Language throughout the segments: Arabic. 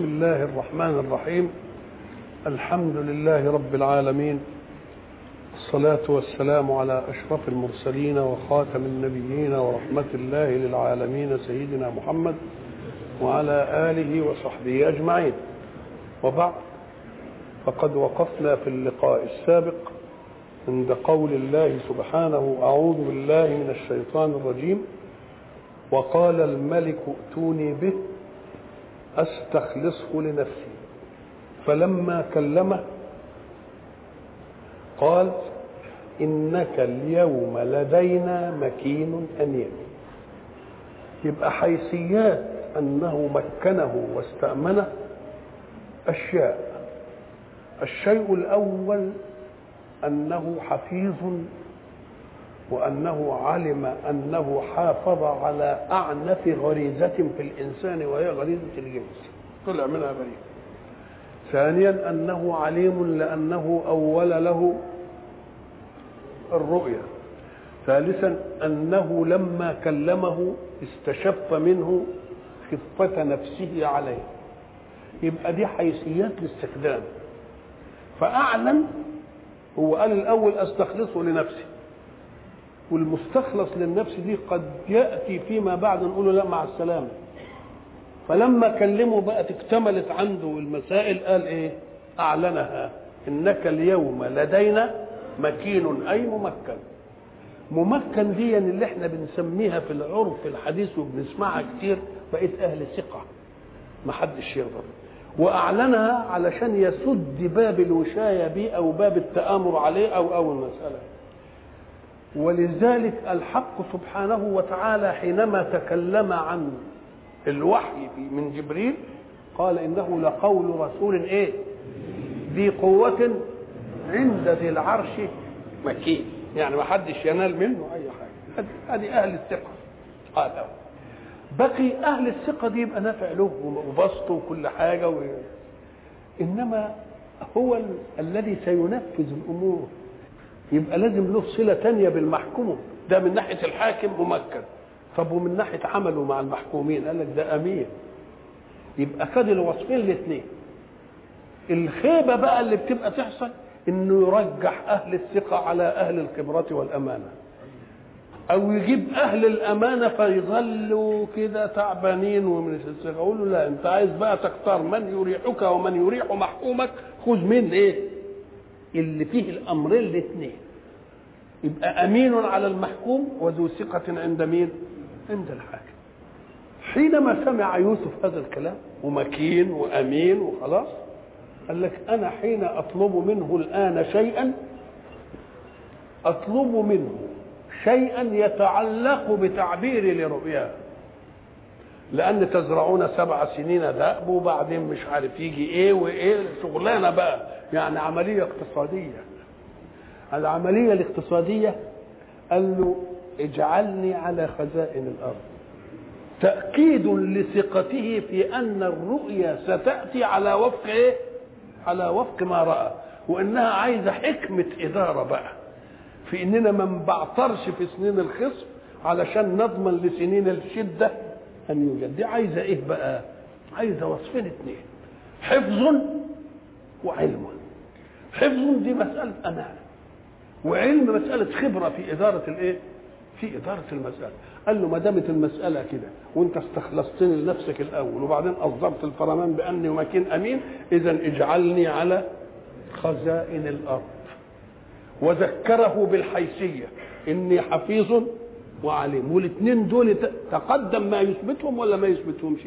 بسم الله الرحمن الرحيم. الحمد لله رب العالمين. الصلاة والسلام على أشرف المرسلين وخاتم النبيين ورحمة الله للعالمين سيدنا محمد وعلى آله وصحبه أجمعين. وبعد فقد وقفنا في اللقاء السابق عند قول الله سبحانه أعوذ بالله من الشيطان الرجيم. وقال الملك ائتوني به. أستخلصه لنفسي. فلما كلمه قال إنك اليوم لدينا مكين امين يبقى حيثيات أنه مكنه واستأمنه أشياء. الشيء الأول أنه حفيظ وأنه علم أنه حافظ على أعنف غريزة في الإنسان وهي غريزة الجنس. طلع منها بريء ثانيا أنه عليم لأنه أول له الرؤيا ثالثا أنه لما كلمه استشف منه خفة نفسه عليه. يبقى دي حيثيات الاستخدام. فأعلن هو قال الأول أستخلصه لنفسي. والمستخلص للنفس دي قد يأتي فيما بعد نقول له لا مع السلامة. فلما كلمه بقت اكتملت عنده المسائل قال إيه؟ أعلنها. إنك اليوم لدينا مكين أي ممكن. ممكن دي اللي إحنا بنسميها في العرف الحديث وبنسمعها كتير بقيت أهل ثقة. ما حدش يغضب. وأعلنها علشان يسد باب الوشاية بيه أو باب التآمر عليه أو أو المساله ولذلك الحق سبحانه وتعالى حينما تكلم عن الوحي من جبريل قال إنه لقول رسول إيه؟ ذي قوة عند ذي العرش مكين. يعني ما حدش ينال منه أي حاجة. هذه أهل الثقة قال بقي أهل الثقة دي يبقى نافع له وبسطه وكل حاجة و... إنما هو ال... الذي سينفذ الأمور. يبقى لازم له صلة تانية بالمحكوم. ده من ناحية الحاكم ممكن. طب ومن ناحية عمله مع المحكومين؟ قال لك ده امين يبقى خد الوصفين الاثنين الخيبة بقى اللي بتبقى تحصل إنه يرجح أهل الثقة على أهل الخبرة والأمانة. أو يجيب أهل الأمانة فيظلوا كده تعبانين ومن الثقة. أقول له لا أنت عايز بقى تختار من يريحك ومن يريح محكومك؟ خذ من إيه اللي فيه الأمرين الاثنين. يبقى أمين على المحكوم وذو ثقة عند مين؟ عند الحاكم. حينما سمع يوسف هذا الكلام ومكين وأمين وخلاص قال لك أنا حين أطلب منه الآن شيئا أطلب منه شيئا يتعلق بتعبيري لرؤياه. لأن تزرعون سبع سنين دأب وبعدين مش عارف يجي إيه وإيه شغلانة بقى. يعني عملية اقتصادية. العملية الاقتصادية قال له اجعلني على خزائن الأرض. تأكيد لثقته في أن الرؤيا ستأتي على وفق إيه؟ على وفق ما رأى. وإنها عايزة حكمة إدارة بقى. في إننا ما نبعترش في سنين الخصم علشان نضمن لسنين الشدة أن يوجد. دي عايزة إيه بقى؟ عايزة وصفين اثنين حفظ وعلم. حفظ دي مسألة أمانة. وعلم مسألة خبرة في إدارة الإيه؟ في إدارة المسألة. قال له ما دامت المسألة كده وأنت استخلصتني لنفسك الأول وبعدين أصدرت الفرمان بأني مكين أمين اذا اجعلني على خزائن الأرض. وذكره بالحيثية إني حفيظ وعليم. والاثنين دول تقدم ما يثبتهم ولا ما يثبتهمش.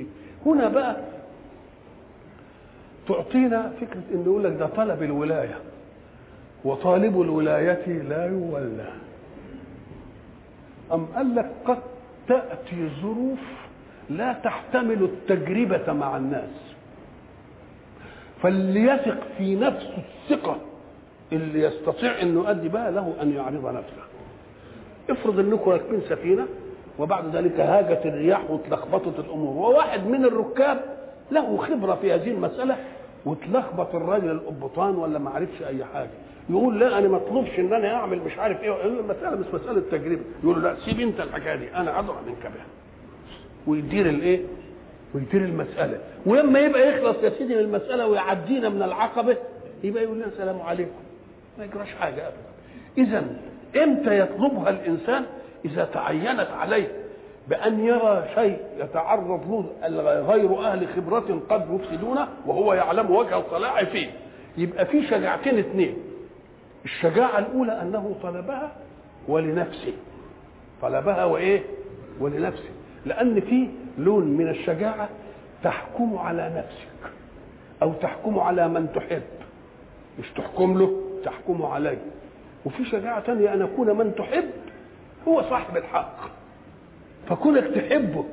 هنا بقى تعطينا فكرة إنه يقول لك ده طلب الولاية وطالب الولاية لا يولى. أم قال لك قد تأتي ظروف لا تحتمل التجربة مع الناس. فليثق في نفسه الثقة اللي يستطيع إنه يؤدي بها له أن يعرض نفسه. افرض انكم راكبين سفينة وبعد ذلك هاجت الرياح واتلخبطت الأمور وواحد من الركاب له خبرة في هذه المسألة وتلخبط الراجل القبطان ولا ما عرفش أي حاجة. يقول لا أنا ما اطلبش إن أنا أعمل مش عارف إيه. المسألة مش مسألة تجربه يقول له لا سيب أنت الحكاية دي. أنا ادرى منك بها ويدير الايه ويدير المسألة. ولما يبقى يخلص يا سيدي من المسألة ويعدينا من العقبة يبقى يقول لنا السلام عليكم. ما يجراش حاجة ابدا. اذا إمتى يطلبها الإنسان؟ إذا تعينت عليه. بأن يرى شيء يتعرض له غير أهل خبرة قد يفسدونه وهو يعلم وجه الصلاح فيه. يبقى في شجاعتين اثنين الشجاعة الأولى أنه طلبها ولنفسه. طلبها وإيه؟ ولنفسه. لأن في لون من الشجاعة تحكم على نفسك. أو تحكم على من تحب. مش تحكم له تحكم عليه. وفي شجاعة تانية أن يكون من تحب هو صاحب الحق. فكونك تحبه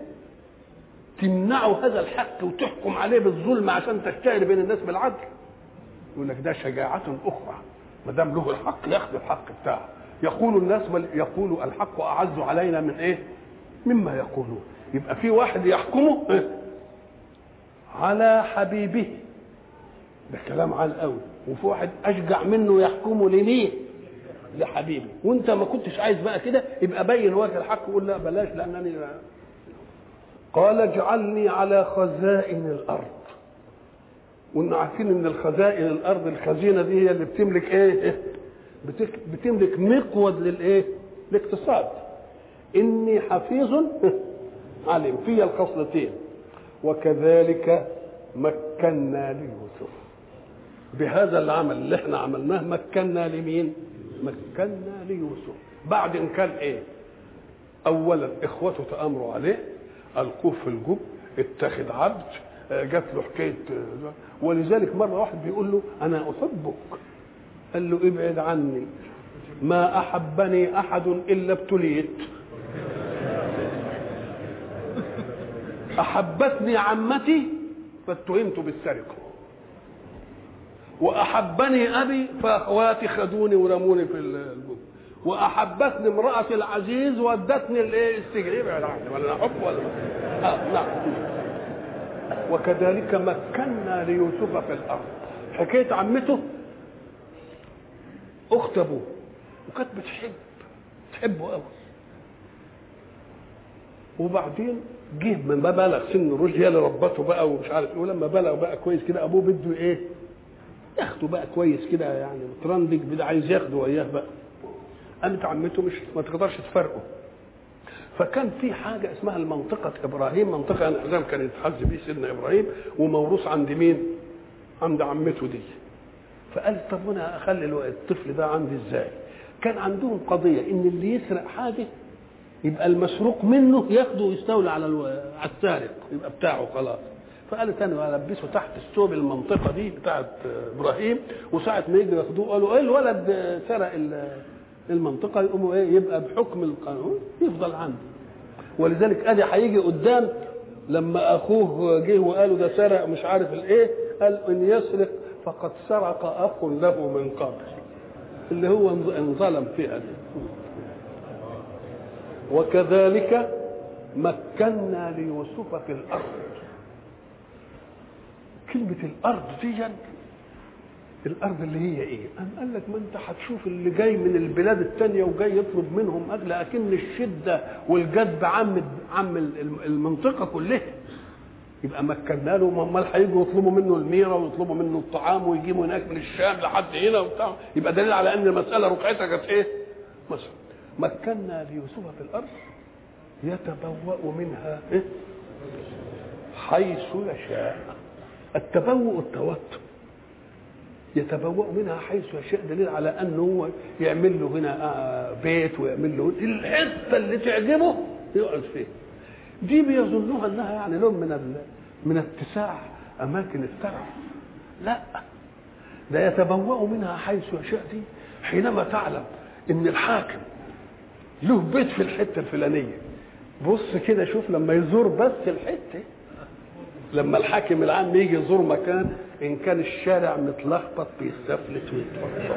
تمنعه هذا الحق وتحكم عليه بالظلم عشان تشتهر بين الناس بالعدل يقول لك ده شجاعة أخرى ما دام له الحق ياخذ الحق بتاعه يقول الناس يقول الحق أعز علينا من إيه؟ مما يقولون يبقى في واحد يحكمه إيه؟ على حبيبه ده كلام عال قوي وفي واحد أشجع منه يحكمه لمين؟ لحبيبي وانت ما كنتش عايز بقى كده يبقى بين وجه الحق وقول لا بلاش لأنني لا. قال اجعلني على خزائن الأرض. وإن عارفين إن الخزائن الأرض الخزينة دي هي اللي بتملك إيه؟ بتملك مقود للإيه؟ الاقتصاد إني حفيظ عليم. في الخصلتين. وكذلك مكنا ليوسف. بهذا العمل اللي إحنا عملناه مكنا لمين؟ مكنا ليوسف. بعد إن كان إيه؟ اولا إخوته تأمروا عليه القوه في الجب اتخذ عبد جات له حكاية ولذلك مرة واحد بيقول له أنا أحبك. قال له ابعد عني ما أحبني أحد إلا ابتليت. أحبتني عمتي فاتهمت بالسرقة. وأحبني أبي فأخواتي خدوني ورموني في الجب وأحبتني امراه العزيز ودتني الايه السجن ولا احب ولا آه نعم. وكذلك مكنا ليوسف في الأرض. حكاية عمته. أخت أبوه. وكانت بتحب. تحبه قوي وبعدين جه من بلغ سن الرشد هي اللي ربته بقى ومش عارف إيه ولما بلغ بقى كويس كده أبوه بده إيه؟ ياخده بقى كويس كده يعني مترندج عايز ياخده وياه بقى قامت عمته مش ما تقدرش تفرقه فكان في حاجة اسمها المنطقة إبراهيم منطقة انعزام كان يتحز بيه سيدنا إبراهيم وموروث عند مين؟ عند عمته دي فقالت طب وأنا أخلي الطفل ده عندي إزاي؟ كان عندهم قضية إن اللي يسرق حاجة يبقى المسروق منه ياخده ويستولى على. على السارق يبقى بتاعه خلاص فقالت أنا ألبسه تحت الثوب المنطقة دي بتاعت إبراهيم وساعة ما يجي ياخدوه قالوا إيه الولد سرق المنطقة؟ يقوموا إيه يبقى بحكم القانون يفضل عنده. ولذلك ادي هيجي قدام لما أخوه جه وقالوا ده سرق مش عارف الإيه قال إن يسرق فقد سرق أخ له من قبل. اللي هو انظلم فيها دي وكذلك مكنا ليوسف في الأرض. كلمة الأرض دي الأرض اللي هي إيه؟ أم قال لك ما أنت هتشوف اللي جاي من البلاد التانية وجاي يطلب منهم أجل أكن الشدة والجذب عم عم المنطقة كلها يبقى مكنا له امال هيجوا يطلبوا منه الميرة ويطلبوا منه الطعام ويجيبوا هناك من الشام لحد هنا وبتاع يبقى دليل على إن المسألة رقعتها كانت إيه؟ مثلا مكنا ليوسف في الأرض يتبوأ منها إيه؟ حيث يشاء التبوء التوتر يتبوأ منها حيث يشاء دليل على أنه هو يعمل له هنا بيت ويعمل له الحته اللي تعجبه يقعد فيها دي بيظنوها أنها يعني لون من من اتساع أماكن الترف. لا. ده يتبوأ منها حيث يشاء دي حينما تعلم إن الحاكم له بيت في الحتة الفلانية. بص كده شوف لما يزور بس الحتة لما الحاكم العام يجي يزور مكان إن كان الشارع متلخبط بيستفلت ويتفضل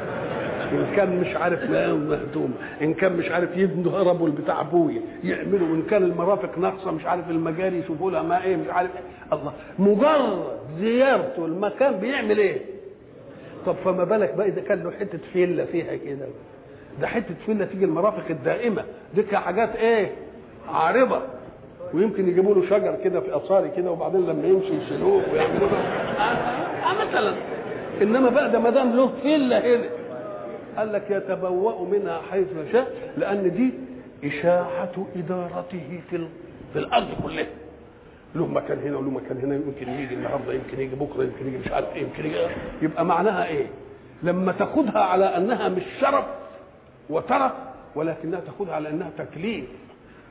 إن كان مش عارف مهدوم. إن كان مش عارف يبنوا هربوا بتاع أبويا يعملوا. إن كان المرافق ناقصة مش عارف المجاري يشوفوا لها ما إيه مش عارف. إيه. الله. مجرد زيارته المكان بيعمل إيه؟ طب فما بالك بقى إذا كان له حتة فيلا فيها كده؟ ده حتة فيلا تيجي المرافق الدائمة. دي حاجات إيه؟ عارضة. ويمكن يجيبوا له شجر كده في اصاري كده وبعدين لما يمشي يشيلوه ويعملوا له آه مثلا. إنما بقى ده ما دام له فيلا هنا. قال لك يتبوأ منها حيث يشاء لأن دي إشاعة إدارته في في الأرض كلها. له مكان هنا وله مكان هنا يمكن يجي النهارده يمكن يجي بكرة يمكن يجي مش عارف إيه يمكن يجي يبقى معناها إيه؟ لما تاخدها على أنها مش شرف وترف ولكنها تاخدها على أنها تكليف.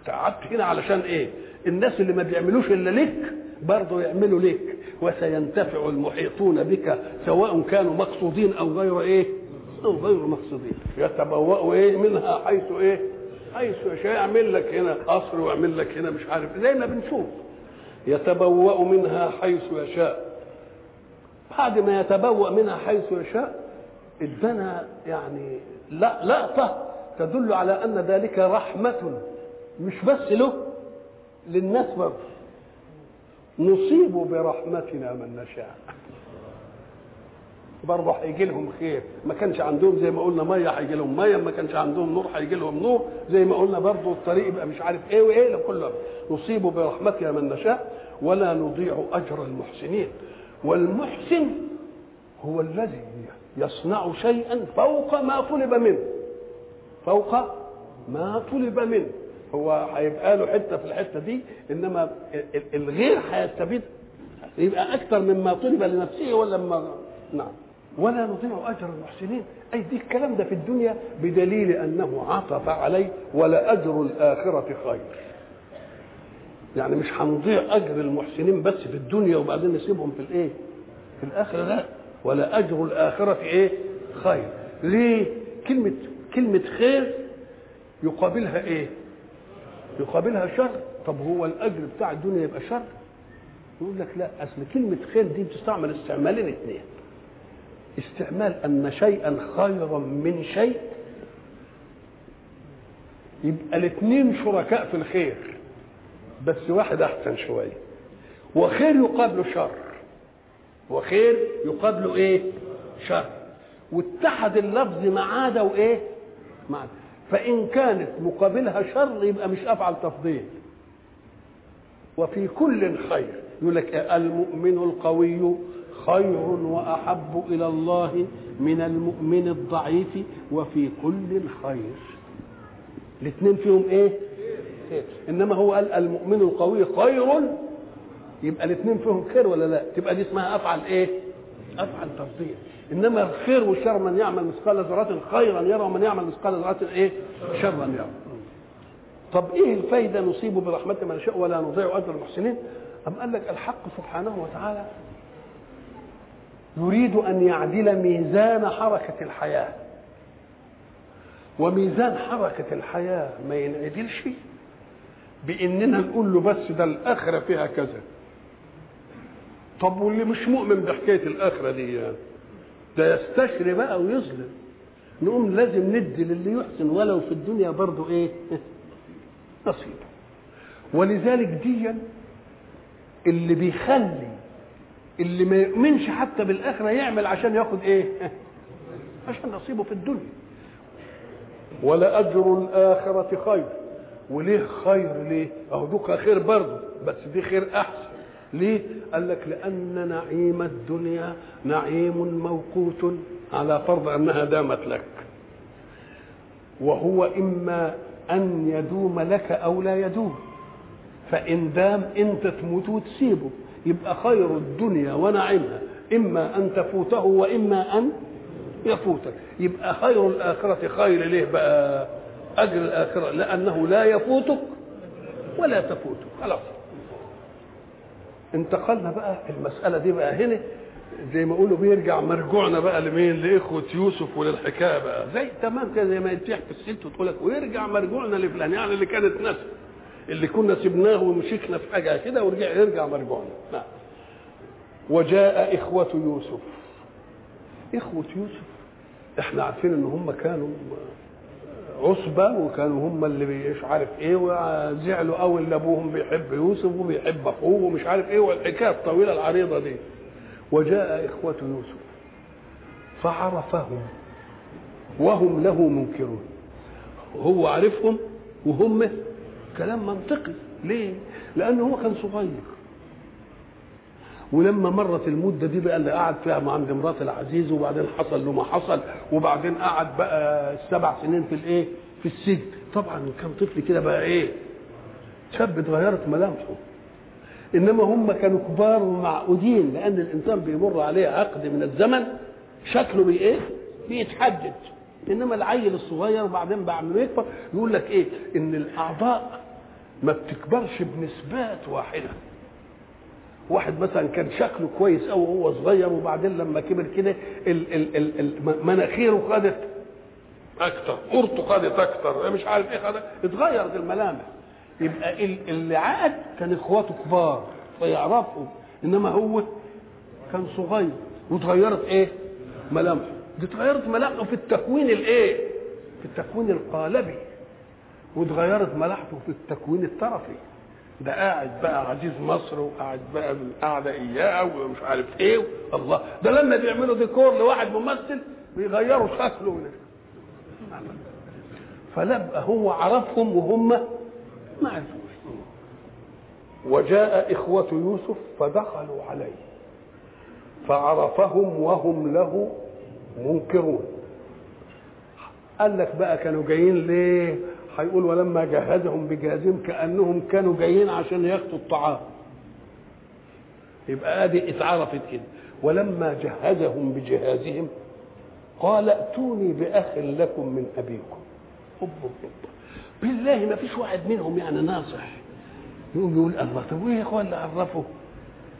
قعدت هنا علشان إيه؟ الناس اللي ما بيعملوش إلا لك برضه يعملوا لك وسينتفع المحيطون بك سواء كانوا مقصودين أو غير إيه؟ أو غير مقصودين. يتبوأوا إيه؟ منها حيث إيه؟ حيث يعمل لك هنا قصر ويعمل لك هنا مش عارف. زي ما بنشوف. يتبوأ منها حيث يشاء. بعد ما يتبوأ منها حيث يشاء ادنا يعني لقطة تدل على أن ذلك رحمة مش بس له للناس برضه نصيب برحمتنا من نشاء. برضه هيجي لهم خير. ما كانش عندهم زي ما قلنا مية هيجي لهم مية. ما كانش عندهم نور هيجي لهم نور. زي ما قلنا برضه الطريق يبقى مش عارف إيه وإيه كله نصيب برحمتنا من نشاء. ولا نضيع أجر المحسنين. والمحسن هو الذي يصنع شيئا فوق ما طلب منه. فوق ما طلب منه. هو هيبقى له حتة في الحتة دي إنما الغير هيستفيد يبقى أكثر مما طلب لنفسه ولا ما نعم. ولا نضيع أجر المحسنين. أي دي الكلام ده في الدنيا بدليل أنه عطف عليه ولا أجر الآخرة خير. يعني مش هنضيع أجر المحسنين بس في الدنيا وبعدين نسيبهم في الإيه؟ في الآخرة لا. ولا أجر الآخرة إيه؟ خير. ليه؟ كلمة كلمة خير يقابلها إيه؟ يقابلها شر. طب هو الأجر بتاع الدنيا يبقى شر؟ يقول لك لا أصل كلمة خير دي بتستعمل استعمالين اثنين استعمال أن شيئا خيرا من شيء يبقى الاثنين شركاء في الخير بس واحد أحسن شوية. وخير يقابله شر. وخير يقابله إيه؟ شر. واتحد اللفظ ما عدا وايه ما عدا فإن كانت مقابلها شر يبقى مش أفعل تفضيل. وفي كل خير. يقول لك المؤمن القوي خير وأحب إلى الله من المؤمن الضعيف وفي كل خير. الاثنين فيهم إيه؟ خير. إنما هو قال المؤمن القوي خير. يبقى الاثنين فيهم خير ولا لا؟ تبقى دي اسمها أفعل إيه؟ أفعل تفضيل. إنما الخير والشر من يعمل مثقال ذرة خيرا يرى ومن يعمل مثقال ذرة إيه؟ شرا يرى. طب إيه الفايدة نصيب برحمه من نشاء ولا نضيع أجر المحسنين؟ أم قال لك الحق سبحانه وتعالى يريد أن يعدل ميزان حركة الحياة. وميزان حركة الحياة ما ينعدلش بإننا نقول له بس ده الآخرة فيها كذا. طب واللي مش مؤمن بحكاية الآخرة دي يعني؟ ده يستشري بقى ويظلم. نقوم لازم ندي للي يحسن ولو في الدنيا برضه إيه؟ نصيبه ولذلك ديا اللي بيخلي اللي ما يؤمنش حتى بالآخرة يعمل عشان ياخد إيه؟ عشان نصيبه في الدنيا. ولاجر الآخرة خير. وليه خير ليه؟ أهو خير برضه بس دي خير أحسن. ليه؟ قال لك لأن نعيم الدنيا نعيم موقوت على فرض أنها دامت لك. وهو إما أن يدوم لك أو لا يدوم. فإن دام أنت تموت وتسيبه يبقى خير الدنيا ونعيمها. إما أن تفوته وإما أن يفوتك. يبقى خير الآخرة خير ليه بقى؟ أجر الآخرة لأنه لا يفوتك ولا تفوتك خلاص. انتقلنا بقى المسألة دي بقى هنا زي ما يقولوا بيرجع مرجوعنا بقى لمين؟ لإخوة يوسف وللحكاية بقى. زي تمام كده زي ما تحكي الست وتقول لك ويرجع مرجوعنا لفلان يعني اللي كانت ناس اللي كنا سبناه ومشيكنا في حاجة كده ورجع يرجع مرجوعنا. نعم. وجاء إخوة يوسف. إخوة يوسف إحنا عارفين إن هم كانوا عصبة وكانوا هم اللي مش عارف إيه وزعلوا قوي اللي ابوهم بيحب يوسف وبيحب أخوه ومش عارف إيه والحكاية الطويلة العريضة دي. وجاء إخوة يوسف فعرفهم وهم له منكرون. هو عرفهم وهم كلام منطقي. ليه؟ لأنه هو كان صغير. ولما مرت المدة دي بقى اللي قعد فيها عند مرات العزيز وبعدين حصل له ما حصل وبعدين قعد بقى سبع سنين في الإيه؟ في السجن. طبعا كان طفل كده بقى إيه؟ شاب اتغيرت ملامحه. إنما هم كانوا كبار ومعقودين لأن الإنسان بيمر عليه عقد من الزمن شكله بي إيه؟ بيتحدد إنما العيل الصغير وبعدين بعد ما يكبر يقول لك إيه؟ إن الأعضاء ما بتكبرش بنسبات واحدة. واحد مثلا كان شكله كويس قوي وهو صغير وبعدين لما كبر كده مناخيره خدت أكتر قرطه خدت أكتر مش عارف إيه خدت اتغيرت الملامح. يبقى ال- اللي عاد كان إخواته كبار فيعرفوا إنما هو كان صغير واتغيرت إيه؟ ملامحه. دي اتغيرت ملامحه في التكوين الإيه؟ في التكوين القالبي واتغيرت ملامحه في التكوين الطرفي. ده قاعد بقى عزيز مصر وقاعد بقى بالقعده إياه ومش عارف إيه. الله. ده لما بيعملوا ديكور لواحد ممثل بيغيروا شكله فلبقى هو عرفهم وهم ما عرفوش. وجاء إخوة يوسف فدخلوا عليه. فعرفهم وهم له منكرون. قال لك بقى كانوا جايين ليه؟ هيقول ولما جهزهم بجهازهم كأنهم كانوا جايين عشان ياخدوا الطعام. يبقى ادي اتعرفت كده. ولما جهزهم بجهازهم قال ائتوني بأخ لكم من أبيكم. هب هب بالله ما فيش واحد منهم يعني ناصح. يقوم يقول الله طب وإيه يا إخوان اللي عرفوا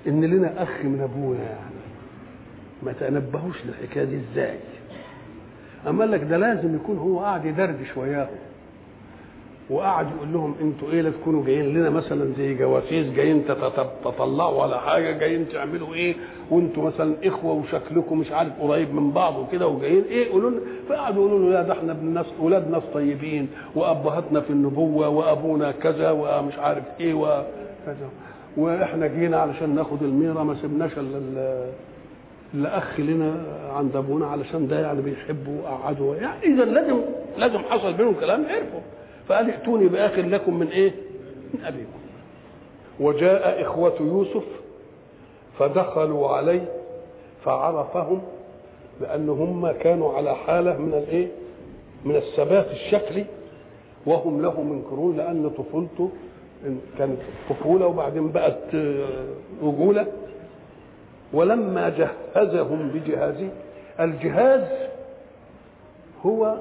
إن لنا أخ من أبونا يعني؟ ما تنبهوش للحكاية دي إزاي؟ أما لك ده لازم يكون هو قاعد يدردش وياهم. وقعد يقول لهم أنتوا إيه لا تكونوا جايين لنا مثلا زي جواسيس جايين تطلعوا على حاجة جايين تعملوا إيه؟ وانتوا مثلا اخوة وشكلكم مش عارف قريب من بعض وكده وجايين إيه؟ قولوا لنا. فقعدوا يقولوا له لا ده إحنا ابن ناس أولاد ناس طيبين وأبهاتنا في النبوة وأبونا كذا ومش عارف إيه وكذا وإحنا جينا علشان ناخد الميرة ما سبناش إلا ال- إلا أخ لنا عند أبونا علشان ده يعني بيحبه وقعدوا يعني اذا لازم لازم حصل بينهم كلام عرفوا. فقال ائتوني بأخ لكم من إيه؟ من أبيكم وجاء إخوة يوسف فدخلوا عليه فعرفهم لأن هم كانوا على حالة من الإيه؟ من الثبات الشكلي وهم له منكرون لأن طفولته كانت طفولة وبعدين بقت آه، رجولة ولما جهزهم بجهازه الجهاز هو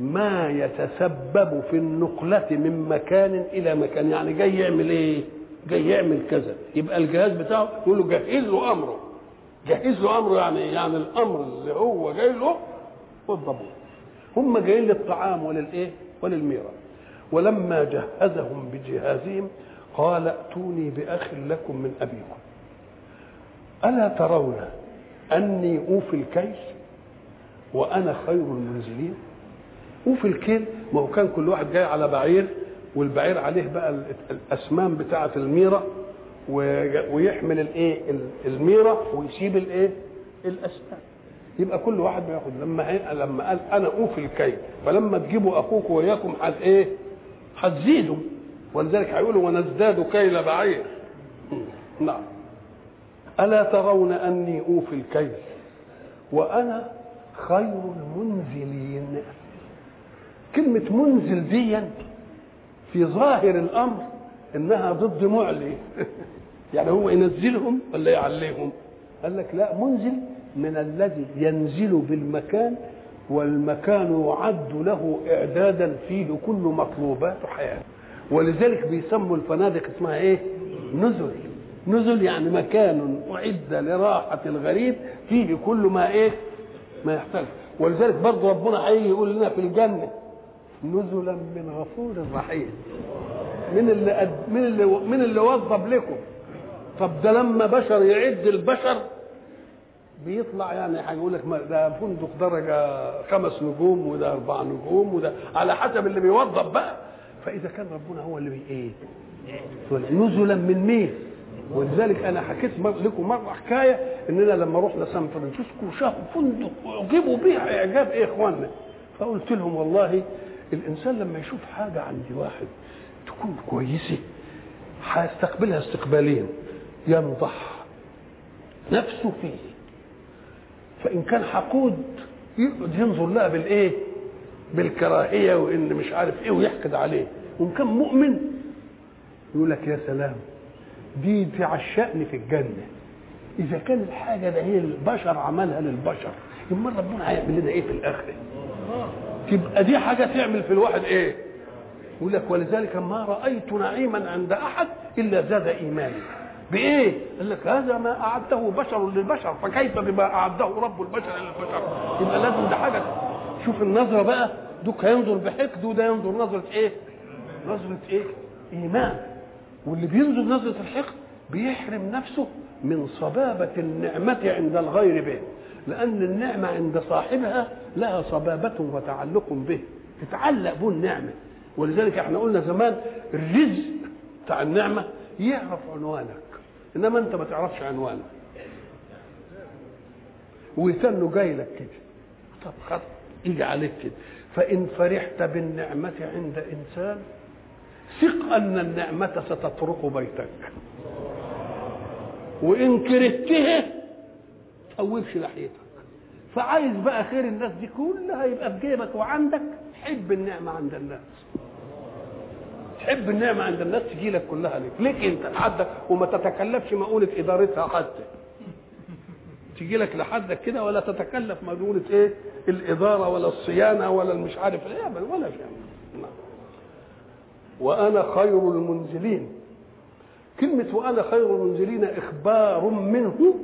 ما يتسبب في النقلة من مكان إلى مكان. يعني جاي يعمل إيه؟ جاي يعمل كذا. يبقى الجهاز بتاعه يقول له جهز له أمره. جهز له أمره يعني يعني الأمر اللي هو جاي له والضبط. هم جايين للطعام وللإيه؟ وللميرة ولما جهزهم بجهازهم قال ائتوني بأخ لكم من أبيكم. ألا ترون أني أوفي الكيس وأنا خير المنزلين؟ وفي الكيل ما هو كان كل واحد جاي على بعير والبعير عليه بقى ال- الاسمان بتاعة الميرة ويحمل الإيه؟ ال- الميرة ويسيب الإيه؟ الاسمان يبقى كل واحد بياخد لما لما قال أنا أوفي الكيل فلما تجيبوا أخوك وياكم حد إيه؟ هتزيدوا ولذلك هيقولوا ونزداد كيل بعير. نعم. ألا ترون أني أوفي الكيل؟ وأنا خير المنزلين. كلمة منزل دي في ظاهر الأمر إنها ضد معلي. يعني هو ينزلهم ولا يعليهم؟ قال لك لا منزل من الذي ينزل بالمكان والمكان يعد له إعدادا فيه كل مطلوبات حياة ولذلك بيسموا الفنادق اسمها إيه؟ نزل. نزل يعني مكان أعد لراحة الغريب فيه كل ما إيه؟ ما يحتاج. ولذلك برضه ربنا هيجي يقول لنا في الجنة نزلا من غفور رحيم. من اللي قد من اللي من اللي وظب لكم. طب ده لما بشر يعد البشر بيطلع يعني هيقول لك ده فندق درجه خمس نجوم وده أربع نجوم وده على حسب اللي بيوظب بقى. فإذا كان ربنا هو اللي بيه إيه؟ نزلا من مين؟ ولذلك أنا حكيت لكم مرة حكاية إننا لما رحنا سان فرانسيسكو شافوا فندق أعجبوا به إعجاب إيه إخواننا. فقلت لهم والله الإنسان لما يشوف حاجة عند واحد تكون كويسة هيستقبلها استقبالين ينضح نفسه فيه. فإن كان حقود يقعد ينظر لها بالإيه؟ بالكراهية وإن مش عارف إيه ويحقد عليه. وإن كان مؤمن يقول لك يا سلام دي تعشقني في الجنة. إذا كان الحاجة ده هي البشر عملها للبشر. امال ربنا هيعمل لنا إيه في الآخرة؟ تبقى دي حاجة تعمل في الواحد إيه؟ يقول لك ولذلك ما رأيت نعيما عند أحد إلا زاد إيماني. بإيه؟ قال لك هذا ما أعده بشر للبشر فكيف بما أعده رب البشر للبشر؟ يبقى لازم ده حاجة. شوف النظرة بقى دوك هينظر بحقد وده ينظر نظرة إيه؟ نظرة إيه؟ إيمان. واللي بينظر نظرة الحقد بيحرم نفسه من صبابة النعمة عند الغير به. لأن النعمة عند صاحبها لها صبابة وتعلق به. تتعلق به النعمه ولذلك إحنا قلنا زمان الرزق بتاع النعمة يعرف عنوانك. إنما أنت ما تعرفش عنوانك. ويتنه جاي لك كده. طب خط يجي عليك كده. فإن فرحت بالنعمة عند إنسان ثق أن النعمة ستطرق بيتك. وإن كرهتها تقوبش ناحيتك فعايز بقى خير الناس دي كلها يبقى في جيبك وعندك حب النعمة عند الناس. تحب النعمة عند الناس تجي لك كلها ليك. ليك انت لحدك وما تتكلفش مقولة إدارتها حتى تجي لك لحدك كده ولا تتكلف مقولة إيه؟ الإدارة ولا الصيانة ولا المش عارف إيه. بل ولا شيء وأنا خير المنزلين. كلمة وأنا خير المنزلين إخبار منه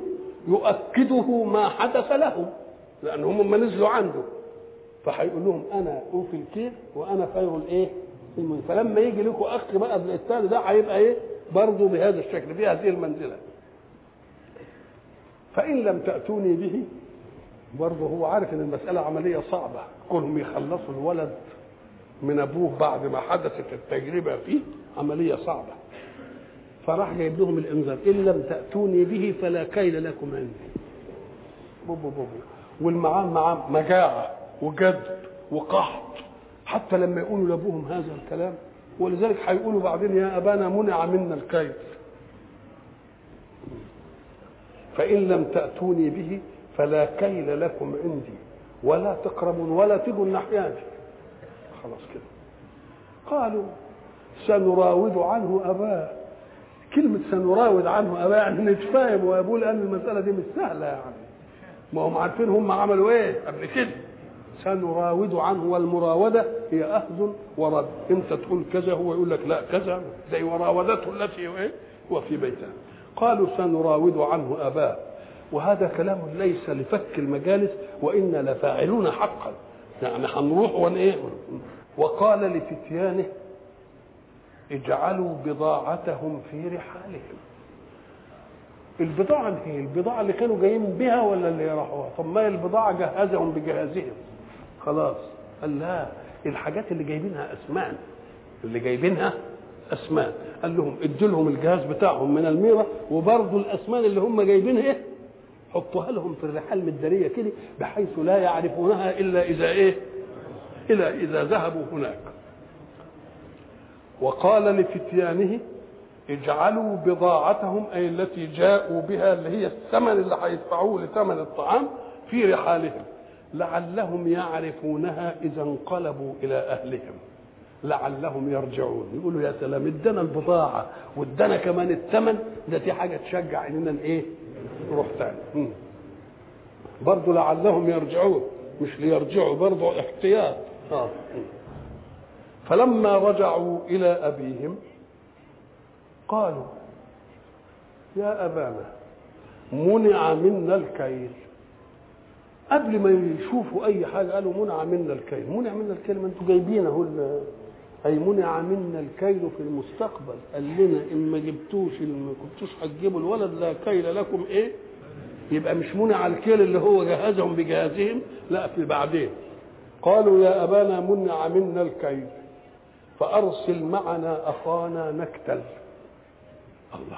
يؤكده ما حدث لهم لأن هم ما نزلوا عنده. فهيقول لهم أنا أوفي الكيل وأنا خير؟ المنزل فلما يجي لكم اخ بقى الثاني ده هيبقى إيه؟ برضه بهذا الشكل بهذه المنزلة. فإن لم تأتوني به برضه هو عارف إن المسألة عملية صعبة. كونهم يخلصوا الولد من أبوه بعد ما حدثت التجربة فيه عملية صعبة. فراح جايب لهم الإنذار. إن لم تأتوني به فلا كيل لكم عندي. بوبو بوبو والمعاه معاه مجاعة وجد وقحط. حتى لما يقولوا لأبوهم هذا الكلام ولذلك هيقولوا بعدين يا أبانا منع منا الكيل. فإن لم تأتوني به فلا كيل لكم عندي. ولا تقربون ولا تجوا الناحية خلاص كده. قالوا سنراود عنه اباه كلمة سنراود عنه أباه يعني نتفاهم وأبوه لأن المسألة دي مش سهلة يعني. ما هم عارفين هم عملوا إيه قبل كده. سنراود عنه والمراودة هي أخذ ورد. أنت تقول كذا هو يقول لك لا كذا زي وراودته التي إيه؟ هو في بيتها قالوا سنراود عنه أباه وهذا كلام ليس لفك المجالس وإنا لفاعلون حقا. يعني هنروح ون إيه؟ وقال لفتيانه اجعلوا بضاعتهم في رحالهم. البضاعة هي البضاعة اللي كانوا جايين بها ولا اللي راحوها؟ طب ما البضاعة جهزهم بجهازهم. خلاص. قال لا الحاجات اللي جايبينها اسمان اللي جايبينها اسمان قال لهم ادوا لهم الجهاز بتاعهم من الميرة وبرضه الاسمان اللي هم جايبينها إيه؟ حطوها لهم في الرحال مدارية كده بحيث لا يعرفونها إلا إذا إيه؟ إلا إذا ذهبوا هناك. وقال لفتيانه اجعلوا بضاعتهم أي التي جاءوا بها اللي هي الثمن اللي هيدفعوه لثمن الطعام في رحالهم. لعلهم يعرفونها إذا انقلبوا إلى أهلهم. لعلهم يرجعون. يقولوا يا سلام ادانا البضاعة وادانا كمان الثمن. ده دي حاجة تشجع إننا إيه؟ نروح تاني. برضه لعلهم يرجعون. مش ليرجعوا برضه احتياط. آه. فلما رجعوا إلى أبيهم قالوا يا أبانا منع منا الكيل. قبل ما يشوفوا أي حاجة قالوا منع منا الكيل. منع منا الكيل؟ ما أنتوا جايبينه أي منع منا الكيل في المستقبل. قال لنا إن ما جبتوش ما كنتوش هتجيبوا الولد لا كيل لكم إيه؟ يبقى مش منع الكيل اللي هو جهزهم بجهازهم لا في بعدين. قالوا يا أبانا منع منا الكيل. فأرسل معنا أخانا نكتل الله.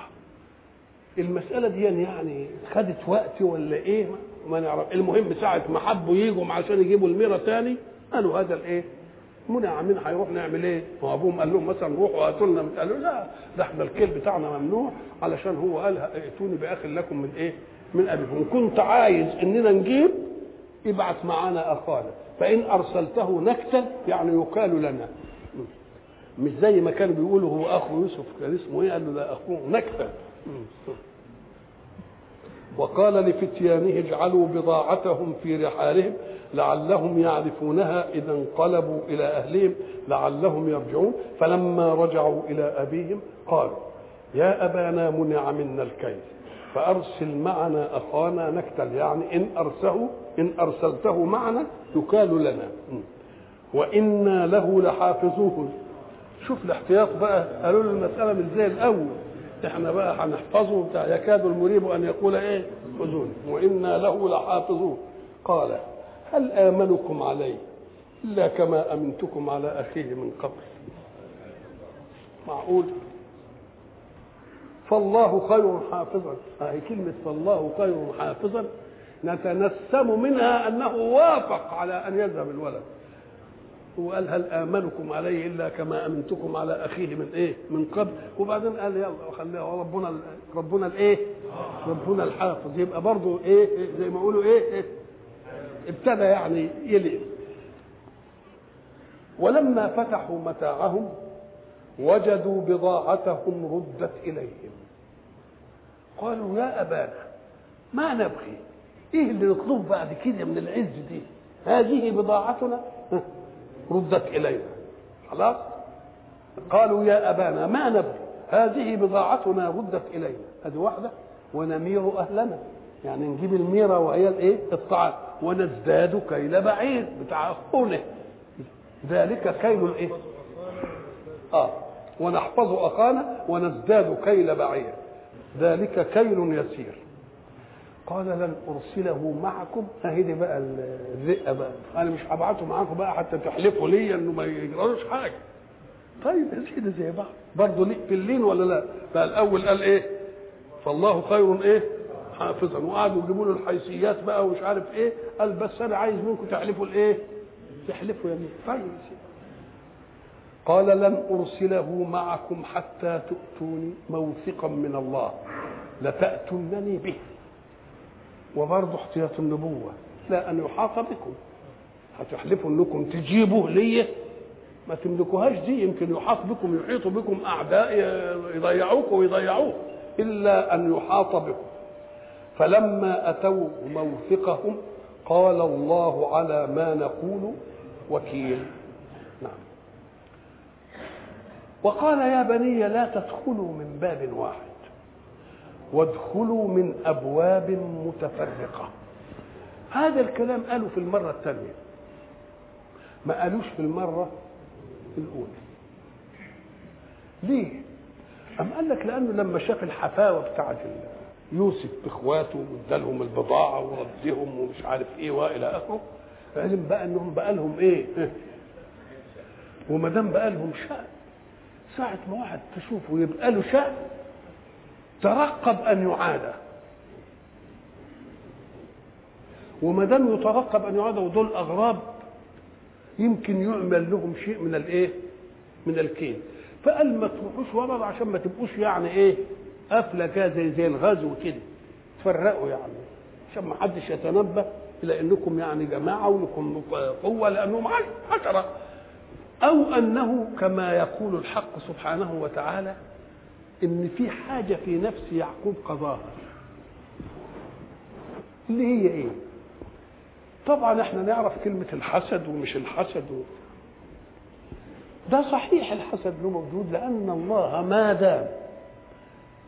المسألة دي يعني خدت وقت ولا إيه؟ ما نعرف. المهم ساعة ما حبوا يجوا عشان يجيبوا الميرة تاني قالوا هذا الإيه؟ منع من هيروح نعمل إيه؟ ما أبوهم قال لهم مثلا روحوا هاتوا لنا قالوا لا ده إحنا الكيل بتاعنا ممنوع علشان هو قال ائتوني بأخ لكم من إيه؟ من أبيكم. كنت عايز إننا نجيب ابعث معانا أخانا. فإن أرسلته نكتا يعني يقال لنا. مش زي ما كانوا بيقولوا هو أخو يوسف كان اسمه إيه؟ قال له ده أخوه نكته وقال لفتيانه اجعلوا بضاعتهم في رحالهم لعلهم يعرفونها إذا انقلبوا إلى أهلهم لعلهم يرجعون. فلما رجعوا إلى أبيهم قالوا يا أبانا منع منا الكيل فأرسل معنا أخانا نكتل يعني إن أرسله إن أرسلته معنا يكال لنا. وإنا له لحافظوه شوف الاحتياط بقى قالوا له المسألة مش زي الأول. إحنا بقى هنحفظه بتاع يكاد المريب أن يقول إيه؟ خذوني وإنا له لحافظون. قال هل آمنكم عليه إلا كما أمنتكم على أخيه من قبل؟ معقول؟ فالله خير حافظا. هذه كلمة فالله خير حافظا. نتنسم منها أنه وافق على أن يذهب الولد. وقال هل آمنكم عليه إلا كما أمنتكم على أخيه من إيه؟ من قبل. وبعدين قال يلا خليها ربنا ربنا الإيه؟ ربنا الحافظ. يبقى برضه إيه, إيه؟ زي ما يقولوا إيه, إيه؟ ابتدى يعني يلئم ولما فتحوا متاعهم وجدوا بضاعتهم ردت إليهم. قالوا يا أبانا ما نبغي؟ إيه اللي نطلبه بعد كده من العز دي؟ هذه بضاعتنا؟ ردت إلينا. خلاص؟ قالوا يا أبانا ما نبغي؟ هذه بضاعتنا ردت إلينا. هذه واحدة. ونمير أهلنا. يعني نجيب الميرة وهي الإيه؟ الطعام. ونزداد كيل بعير بتاع أخونا. ذلك كيل الإيه؟ آه. ونحفظ أخانا ونزداد كيل بعير. ذلك كيل يسير. قال لن أرسله معكم. اهي بقى الرئه بقى. أنا مش هبعته معاكم بقى حتى تحلفوا لي إنه ما يجرالوش حاجة. طيب يا سيدي زي بعض. برضه في اللين ولا لا؟ فالاول قال إيه؟ فالله خير إيه؟ حافظا. وقعدوا يجيبوا له الحيثيات بقى ومش عارف إيه. قال بس أنا عايز منكم تحلفوا الايه تحلفوا يمين طيب يا سيدي. قال لن أرسله معكم حتى تؤتوني موثقا من الله. لتأتونني به. وبرضه احتياط النبوة. لا أن يحاط بكم. هتحلفوا أنكم تجيبوه لي ما تملكوهاش دي يمكن يحاط بكم يحيط بكم أعداء يضيعوك ويضيعوه. إلا أن يحاط بكم. فلما أتوا موثقهم قال الله على ما نقول وكيل. نعم. وقال يا بني لا تدخلوا من باب واحد. وادخلوا من أبواب متفرقة. هذا الكلام قالوا في المرة الثانية ما قالوش في المرة الأولى. ليه؟ أم قال لك لأنه لما شاف الحفاوة بتاعت يوسف بإخواته وادالهم البضاعة وردهم ومش عارف إيه وإلى آخره علم بقى إنهم بقى لهم إيه؟ وما دام بقى لهم شأن ساعة ما واحد تشوفه يبقى له شأن ترقب أن يعاد. وما دام يترقب أن يعاد ودول أغراب يمكن يعمل لهم شيء من الإيه؟ من الكيل فقال ما تروحوش ورا عشان ما تبقوش يعني إيه؟ قافلة كده زي زي الغزو كده. تفرقوا يعني. عشان ما حدش يتنبه إلى إنكم يعني جماعة ولكم قوة لأنهم عشرة. أو أنه كما يقول الحق سبحانه وتعالى إن في حاجة في نفس يعقوب قضاها. اللي هي إيه؟ طبعا إحنا نعرف كلمة الحسد ومش الحسد. و... ده صحيح الحسد له موجود لأن الله ما دام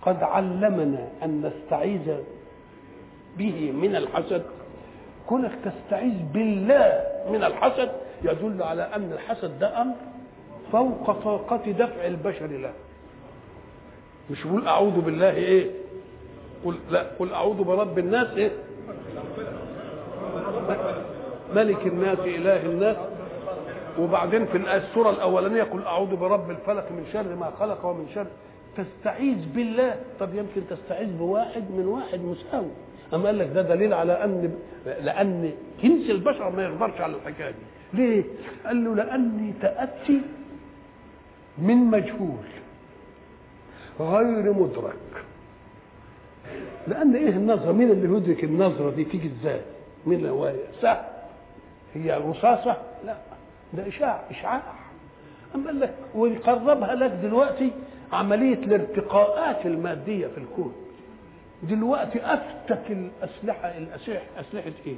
قد علمنا أن نستعيذ به من الحسد. كونك تستعيذ بالله من الحسد يدل على أن الحسد ده أمر فوق طاقة دفع البشر له. مش بقول أعوذ بالله إيه؟ قل لا قل أعوذ برب الناس إيه؟ ملك الناس إله الناس. وبعدين في السورة الأولانية قل أعوذ برب الفلق من شر ما خلق ومن شر. تستعيذ بالله. طب يمكن تستعيذ بواحد من واحد مساوي. اما قال لك ده دليل على أن لأن جنس البشر ما يقدرش على الحكاية دي. ليه؟ قال له لأني تأتي من مجهول. غير مدرك. لأن إيه النظرة؟ مين اللي يدرك النظرة دي تيجي إزاي مين هو سهل هي رصاصة؟ لا ده اشاع إشعاع. أما لك ويقربها لك دلوقتي عملية الارتقاءات المادية في الكون. دلوقتي أفتك الأسلحة الأسلحة أسلحة إيه؟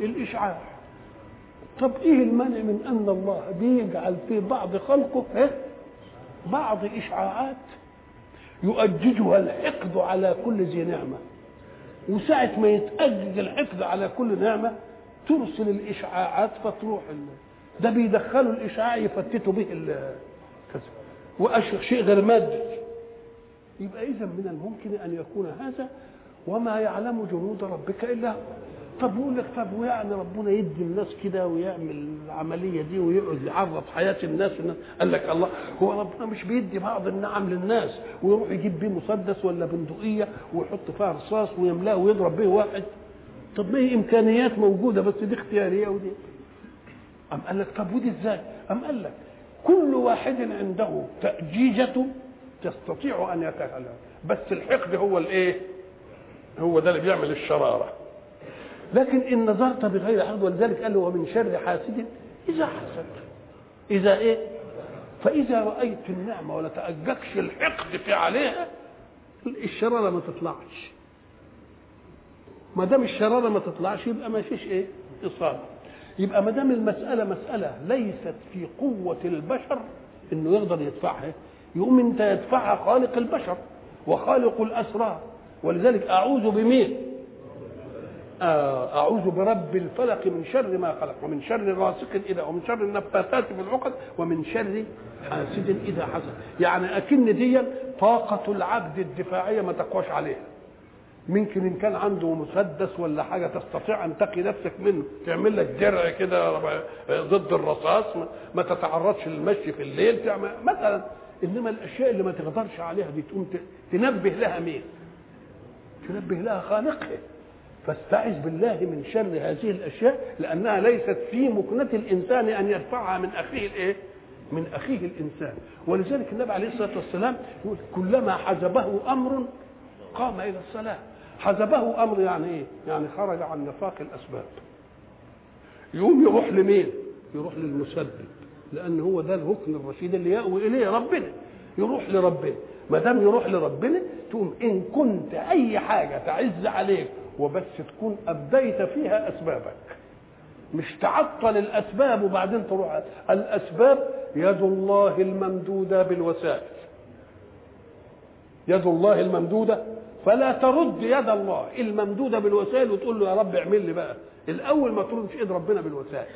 الإشعاع. طب إيه المانع من أن الله بيجعل في بعض خلقه إيه؟ بعض إشعاعات؟ يؤججها الحقد على كل ذي نعمة وساعة ما يتأجج الحقد على كل نعمة ترسل الإشعاعات فتروح. ده بيدخلوا الإشعاع يفتتوا به. كذا وأشياء شيء غير مادي يبقى إذا من الممكن أن يكون هذا وما يعلم جنود ربك إلا هو طب يقول لك طب ويعني ربنا يدي الناس كده ويعمل العملية دي ويقعد يعرف حياة الناس قال لك الله هو ربنا مش بيدي بعض النعم للناس ويروح يجيب بيه مسدس ولا بندقية ويحط فيها رصاص ويملأه ويضرب به واحد طب ما هي إمكانيات موجودة بس دي اختياريه ودي أم قال لك طب ودي إزاي؟ أم قال لك كل واحد عنده تأجيجة تستطيع أن يتكلم بس الحقد هو الإيه؟ هو ده اللي بيعمل الشرارة لكن إن نظرت بغير حقد ولذلك قال ومن شر حاسد إذا حسد. إذا إيه؟ فإذا رأيت النعمة ولا تاجكش الحقد في عليها الشرارة ما تطلعش. ما دام الشرارة ما تطلعش يبقى ما فيش إيه؟ إصابة. يبقى ما دام المسألة مسألة ليست في قوة البشر إنه يقدر يدفعها يقوم إنت يدفعها خالق البشر وخالق الأسرار. ولذلك أعوذ بمين أعوذ برب الفلق من شر ما خلق ومن شر غاسق إذا ومن شر النفاثات في العقد ومن شر حاسد إذا حسد. يعني أكن دي طاقة العبد الدفاعية ما تقواش عليها. ممكن إن كان عنده مسدس ولا حاجة تستطيع أن تقي نفسك منه تعمل لك درع كده ضد الرصاص ما تتعرضش للمشي في الليل تعمل مثلا. إنما الأشياء اللي ما تقدرش عليها دي تقوم تنبه لها مين؟ تنبه لها خالقها. فاستعذ بالله من شر هذه الأشياء لأنها ليست في مكنه الإنسان أن يدفعها من أخيه الإيه؟ من أخيه الإنسان ولذلك النبي عليه الصلاة والسلام يقول كلما حزبه أمر قام إلى الصلاة حزبه أمر يعني إيه؟ يعني خرج عن نطاق الأسباب يقوم يروح لمين؟ يروح للمسبب لأن هو ده الركن الرشيد اللي يأوي إليه ربنا يروح لربنا ما دام يروح لربنا تقوم إن كنت أي حاجة تعز عليك وبس تكون أبديت فيها أسبابك. مش تعطل الأسباب وبعدين تروح. الأسباب يد الله الممدودة بالوسائل. يد الله الممدودة. فلا ترد يد الله الممدودة بالوسائل وتقول له يا رب اعمل لي بقى. الأول ما تردش إيد ربنا بالوسائل.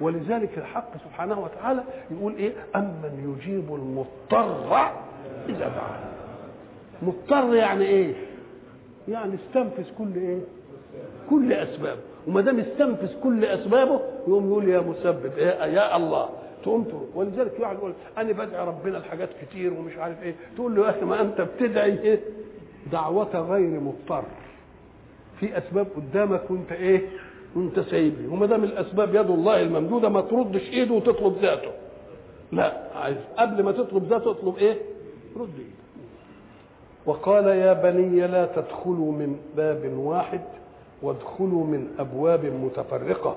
ولذلك الحق سبحانه وتعالى يقول إيه؟ امن يجيب المضطر إذا دعاه مضطر يعني إيه؟ يعني استنفذ كل إيه؟ كل اسبابه وما دام استنفذ كل أسبابه يقوم يقول يا مسبب إيه يا الله تقوم تقول. ولذلك واحد يقول أنا بدعي ربنا الحاجات كتير ومش عارف إيه. تقول له يا أخي ما أنت بتدعي إيه؟ دعوة غير مضطر. في أسباب قدامك وأنت إيه؟ وأنت سايبني وما دام الأسباب يد الله الممدودة ما تردش إيده وتطلب ذاته. لا عايز. قبل ما تطلب ذاته اطلب إيه؟ رد إيده. وقال يا بني لا تدخلوا من باب واحد وادخلوا من أبواب متفرقة.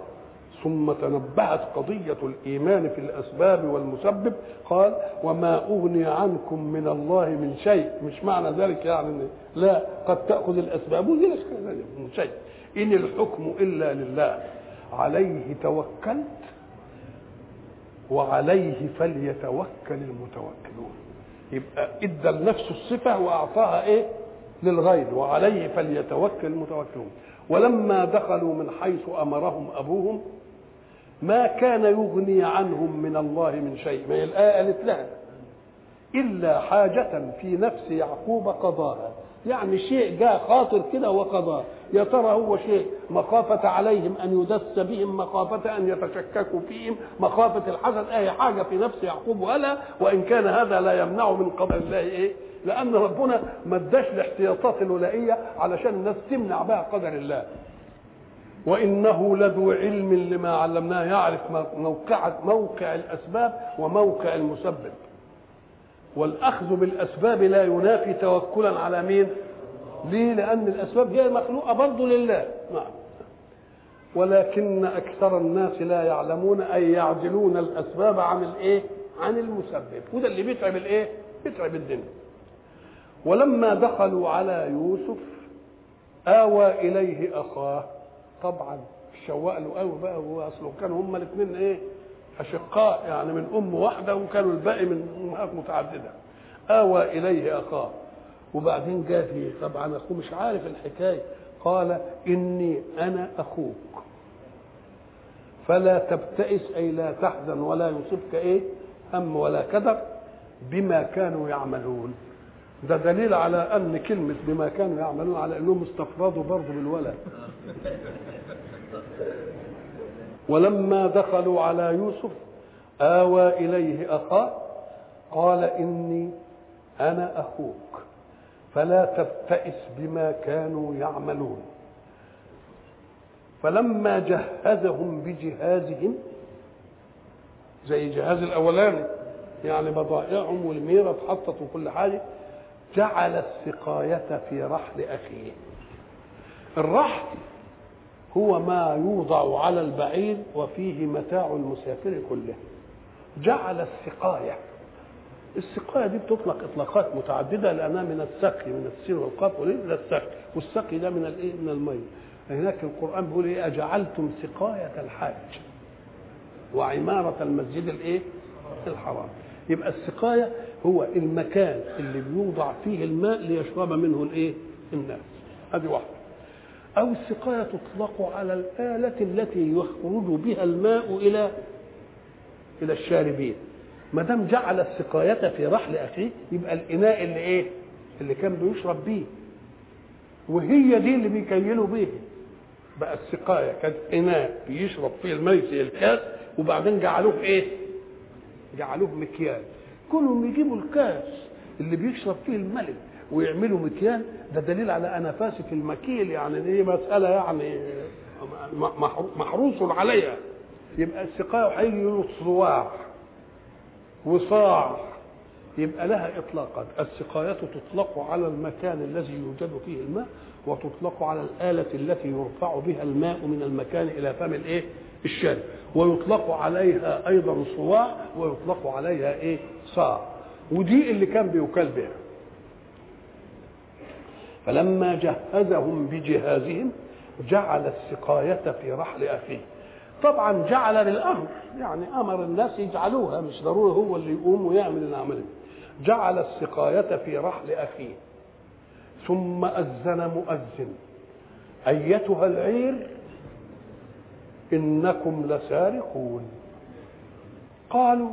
ثم تنبهت قضية الإيمان في الأسباب والمسبب. قال وما أغني عنكم من الله من شيء. مش معنى ذلك يعني لا قد تأخذ الأسباب وذلك من شيء. إن الحكم إلا لله. عليه توكلت وعليه فليتوكل المتوكلون. يبقى إدى لنفسه الصفة وأعطاها إيه؟ للغير وعليه فليتوكل المتوكلون. ولما دخلوا من حيث أمرهم أبوهم ما كان يغني عنهم من الله من شيء ما الآية قالت لها إلا حاجة في نفس يعقوب قضاها. يعني شيء جاء خاطر كده وقضاه. يا ترى هو شيء مخافة عليهم أن يدس بهم مخافة أن يتشككوا فيهم مخافة الحسد أي حاجة في نفس يعقوب ولا وإن كان هذا لا يمنع من قضاء الله إيه؟ لأن ربنا ما اداش الاحتياطات الولائية علشان الناس تمنع بها قدر الله. وإنه لذو علم لما علمناه يعرف موقع موقع الأسباب وموقع المسبب. والأخذ بالأسباب لا ينافي توكلا على مين؟ ليه؟ لأن الأسباب هي مخلوقة برضه لله نعم ولكن أكثر الناس لا يعلمون أي يعدلون الأسباب عن الإيه؟ عن المسبب وده اللي بيتعب الإيه؟ بيتعب الدنيا ولما دخلوا على يوسف آوى إليه أخاه طبعا الشواء له قوي بقى هو أصله كانوا هما الاثنين إيه؟ أشقاء يعني من أم واحدة وكانوا الباقي من أمهات متعددة آوى إليه أخاه وبعدين جاء فيه طبعا أخوه مش عارف الحكاية. قال إني أنا أخوك. فلا تبتئس أي لا تحزن ولا يصبك إيه؟ هم ولا كدر بما كانوا يعملون. ده دليل على أن كلمة بما كانوا يعملون على أنهم استفردوا برضه بالولد. ولما دخلوا على يوسف آوى إليه أخاه قال إني أنا أخوك. فلا تبتئس بما كانوا يعملون. فلما جهزهم بجهازهم زي الجهاز الاولاني يعني بضائعهم والميرة اتحطت وكل حاجة جعل السقاية في رحل أخيه. الرحل هو ما يوضع على البعير وفيه متاع المسافر كله. جعل السقاية السقاية دي بتطلق إطلاقات متعددة لأنها من السقي من السين والقاف إلى السقي. والسقي ده من الإيه؟ من المية. هناك القرآن بيقول إيه؟ أجعلتم سقاية الحاج وعمارة المسجد الإيه؟ الحرام. يبقى السقاية هو المكان اللي بيوضع فيه الماء ليشرب منه الإيه؟ الناس. هذه واحدة. أو السقاية تطلق على الآلة التي يخرج بها الماء إلى إلى الشاربين. ما دام جعل السقاية في رحل أخيه يبقى الإناء اللي إيه؟ اللي كان بيشرب بيه. وهي دي اللي بيكيلوا بيه بقى السقاية كانت إناء بيشرب فيه الماء زي الكاس وبعدين جعلوه إيه؟ جعلوه مكيال. كلهم يجيبوا الكاس اللي بيشرب فيه الملك ويعملوا مكيال ده دليل على انفاسه المكيل يعني دي مسألة يعني محروس عليها. يبقى السقاية هيجي له صواع وصاع يبقى لها اطلاقات السقاية تطلق على المكان الذي يوجد فيه الماء وتطلق على الآلة التي يرفع بها الماء من المكان إلى فم الإيه؟ الشارب ويطلق عليها أيضا صواع ويطلق عليها إيه؟ صاع. ودي اللي كان بيكال بها فلما جهزهم بجهازهم جعل السقاية في رحل أخيه. طبعا جعل للأمر يعني أمر الناس يجعلوها مش ضروري هو اللي يقوم ويعمل العمل جعل السقاية في رحل أخيه ثم أذن مؤذن. أيتها العير إنكم لسارقون. قالوا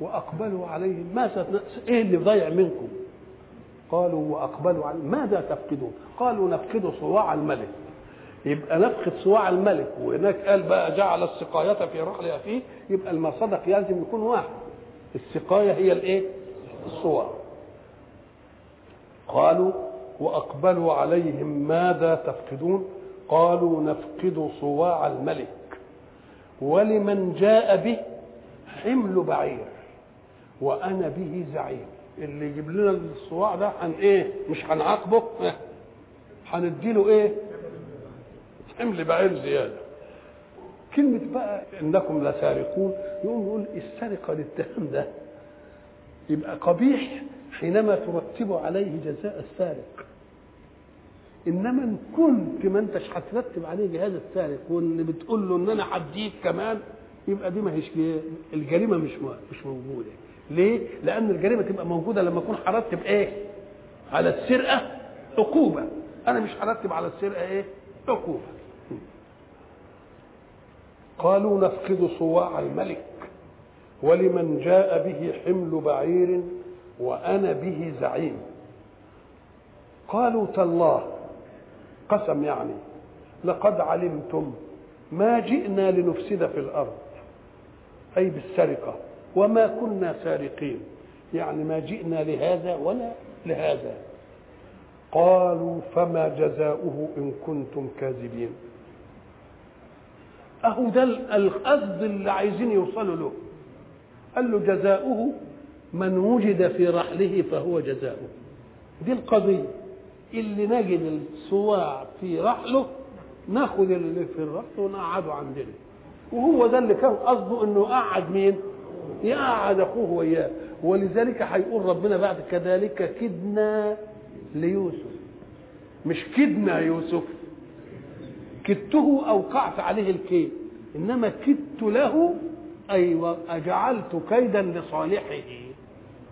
وأقبلوا عليهم ماذا إيه اللي ضيع منكم؟ قالوا وأقبلوا عليه ماذا تفقدون؟ قالوا نفقد صواع الملك. يبقى نفقد صواع الملك وهناك قال بقى جعل السقاية في رحل أخيه يبقى المصدق لازم يكون واحد. السقاية هي الإيه؟ الصواع قالوا وأقبلوا عليهم ماذا تفقدون؟ قالوا نفقد صواع الملك. ولمن جاء به حمل بعير وأنا به زعيم. اللي يجيب لنا الصواع ده هن إيه؟ مش هنعاقبه؟ هنديله إيه؟ حمل بعير زيادة كلمة بقى إنكم لسارقون يقوم يقول السرقة الاتهام ده يبقى قبيح حينما ترتب عليه جزاء السارق إنما إن كنت ما أنتش هترتب عليه جهاز السارق وإن بتقول له إن أنا هديك كمان يبقى دي ما هيش الجريمة مش مش موجودة ليه؟ لأن الجريمة تبقى موجودة لما أكون هرتب إيه؟ على السرقة عقوبة. أنا مش هرتب على السرقة إيه؟ عقوبة. قالوا نفقد صواع الملك ولمن جاء به حمل بعير وأنا به زعيم. قالوا تالله قسم يعني لقد علمتم ما جئنا لنفسد في الأرض أي بالسرقة وما كنا سارقين يعني ما جئنا لهذا ولا لهذا قالوا فما جزاؤه إن كنتم كاذبين أهو ده القصد اللي عايزين يوصلوا له. قال له جزاؤه من وجد في رحله فهو جزاؤه. دي القضية. اللي نجد الصواع في رحله ناخد اللي في الرحل ونقعده عندنا. وهو ده اللي كان قصده إنه قعد مين؟ يقعد أخوه وياه ولذلك هيقول ربنا بعد كذلك كدنا ليوسف. مش كدنا يوسف. كدته اوقعت عليه الكيد إنما كدت له أي اجعلت كيدا لصالحه.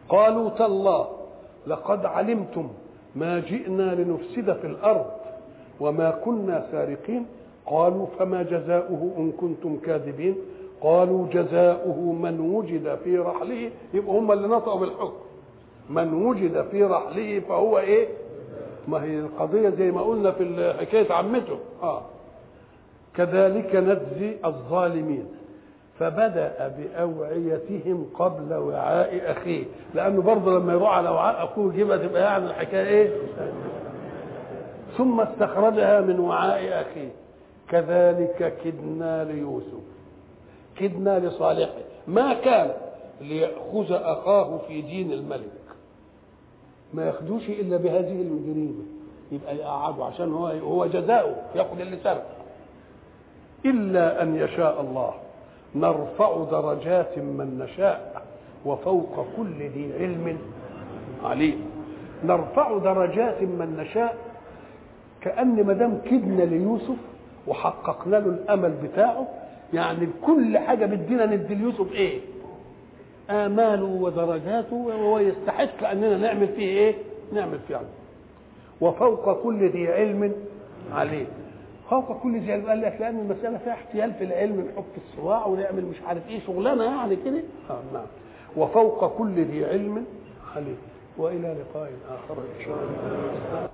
قالوا تالله لقد علمتم ما جئنا لنفسد في الأرض وما كنا سارقين. قالوا فما جزاؤه إن كنتم كاذبين؟ قالوا جزاؤه من وجد في رحله. يبقى هم اللي نطقوا بالحكم. من وجد في رحله فهو إيه؟ ما هي القضية زي ما قلنا في حكاية عمته. آه. كذلك نجزي الظالمين. فبدأ بأوعيتهم قبل وعاء أخيه. لأنه برضه لما يروح على وعاء أخوه يجيبها تبقى يعني الحكاية إيه؟ ثم استخرجها من وعاء أخيه. كذلك كدنا ليوسف. كدنا لصالحه. ما كان ليأخذ أخاه في دين الملك. ما ياخدوش إلا بهذه الجريمة يبقى يقعدوا عشان هو هو جزاؤه. يأخذ اللي سرق إلا أن يشاء الله نرفع درجات من نشاء وفوق كل ذي علم عليم نرفع درجات من نشاء كأن ما دام كدنا ليوسف وحققنا له الأمل بتاعه يعني كل حاجة بدينا ندي ليوسف إيه؟ آماله ودرجاته وهو يستحق أننا نعمل فيه إيه؟ نعمل فيه علم. وفوق كل ذي علم عليم فوق كل علم قال لك لأن المسألة فيها احتيال في العلم نحط الصواع ونعمل مش عارف إيه شغلانة يعني كده. آه نعم. وفوق كل ذي علم عليم وإلى لقاء آخر إن شاء الله.